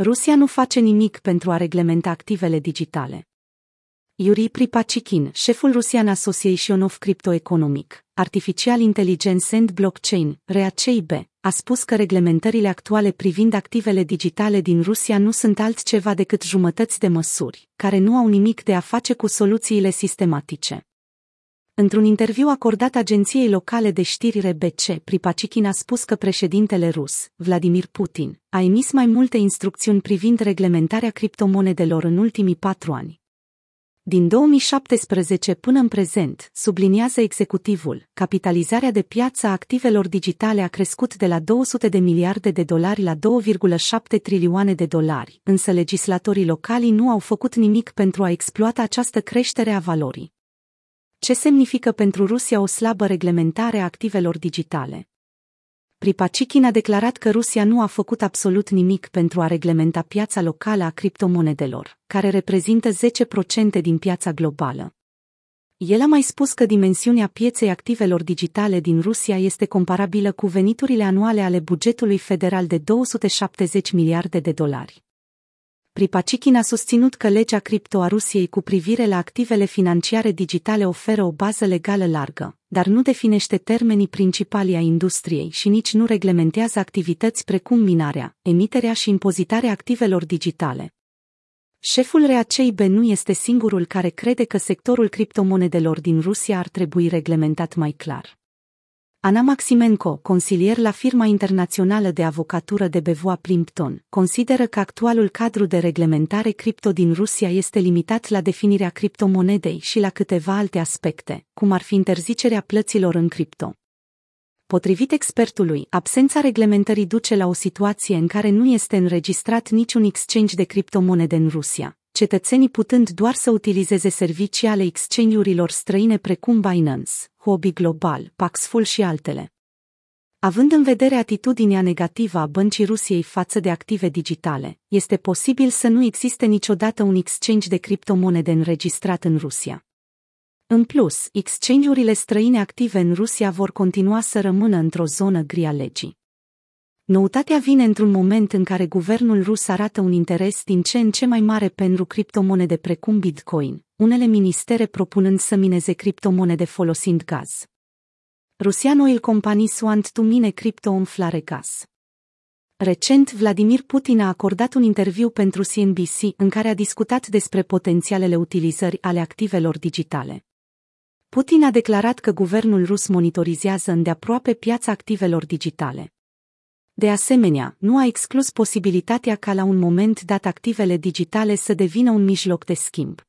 Rusia nu face nimic pentru a reglementa activele digitale. Yuri Pripachikin, șeful Russian Association of Crypto Economic, Artificial Intelligence and Blockchain, RACIB, a spus că reglementările actuale privind activele digitale din Rusia nu sunt altceva decât jumătăți de măsuri, care nu au nimic de a face cu soluțiile sistematice. Într-un interviu acordat agenției locale de știri RBC, Pripachikin a spus că președintele rus, Vladimir Putin, a emis mai multe instrucțiuni privind reglementarea criptomonedelor în ultimii patru ani. Din 2017 până în prezent, subliniază executivul, capitalizarea de piață a activelor digitale a crescut de la 200 de miliarde de dolari la 2,7 trilioane de dolari, însă legislatorii locali nu au făcut nimic pentru a exploata această creștere a valorii. Ce semnifică pentru Rusia o slabă reglementare a activelor digitale? Pripachikin a declarat că Rusia nu a făcut absolut nimic pentru a reglementa piața locală a criptomonedelor, care reprezintă 10% din piața globală. El a mai spus că dimensiunea pieței activelor digitale din Rusia este comparabilă cu veniturile anuale ale bugetului federal de 270 miliarde de dolari. Pripachikin a susținut că legea cripto a Rusiei cu privire la activele financiare digitale oferă o bază legală largă, dar nu definește termenii principali a industriei și nici nu reglementează activități precum minarea, emiterea și impozitarea activelor digitale. Șeful RACIB nu este singurul care crede că sectorul criptomonedelor din Rusia ar trebui reglementat mai clar. Ana Maximenko, consilier la firma internațională de avocatură de Bevoa Plimpton, consideră că actualul cadru de reglementare cripto din Rusia este limitat la definirea criptomonedei și la câteva alte aspecte, cum ar fi interzicerea plăților în cripto. Potrivit expertului, absența reglementării duce la o situație în care nu este înregistrat niciun exchange de criptomonede în Rusia, cetățenii putând doar să utilizeze servicii ale exchange-urilor străine precum Binance, Hobby Global, Paxful și altele. Având în vedere atitudinea negativă a băncii Rusiei față de active digitale, este posibil să nu existe niciodată un exchange de criptomonede înregistrat în Rusia. În plus, exchange-urile străine active în Rusia vor continua să rămână într-o zonă gri a legii. Noutatea vine într-un moment în care guvernul rus arată un interes din ce în ce mai mare pentru criptomonede precum Bitcoin, unele ministere propunând să mineze criptomonede folosind gaz. Rusian Oil Companies want to mine crypto on flare gas. Recent, Vladimir Putin a acordat un interviu pentru CNBC în care a discutat despre potențialele utilizări ale activelor digitale. Putin a declarat că guvernul rus monitorizează îndeaproape piața activelor digitale. De asemenea, nu a exclus posibilitatea ca la un moment dat activele digitale să devină un mijloc de schimb.